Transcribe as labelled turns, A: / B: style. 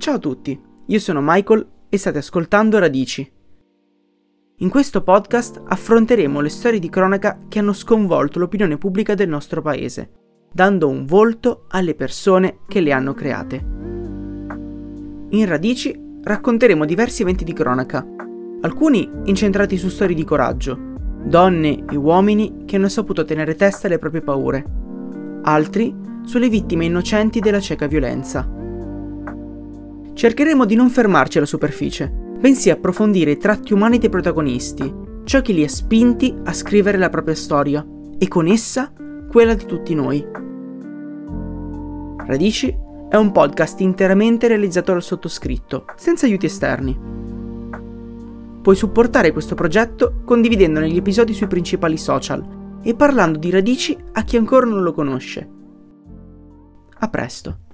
A: Ciao a tutti, io sono Michael e state ascoltando Radici. In questo podcast affronteremo le storie di cronaca che hanno sconvolto l'opinione pubblica del nostro paese, dando un volto alle persone che le hanno create. In Radici racconteremo diversi eventi di cronaca, alcuni incentrati su storie di coraggio, donne e uomini che hanno saputo tenere testa alle proprie paure, altri sulle vittime innocenti della cieca violenza cercheremo di non fermarci alla superficie, bensì approfondire i tratti umani dei protagonisti, ciò che li ha spinti a scrivere la propria storia e con essa quella di tutti noi. Radici è un podcast interamente realizzato dal sottoscritto, senza aiuti esterni. Puoi supportare questo progetto condividendone gli episodi sui principali social e parlando di Radici a chi ancora non lo conosce. A presto.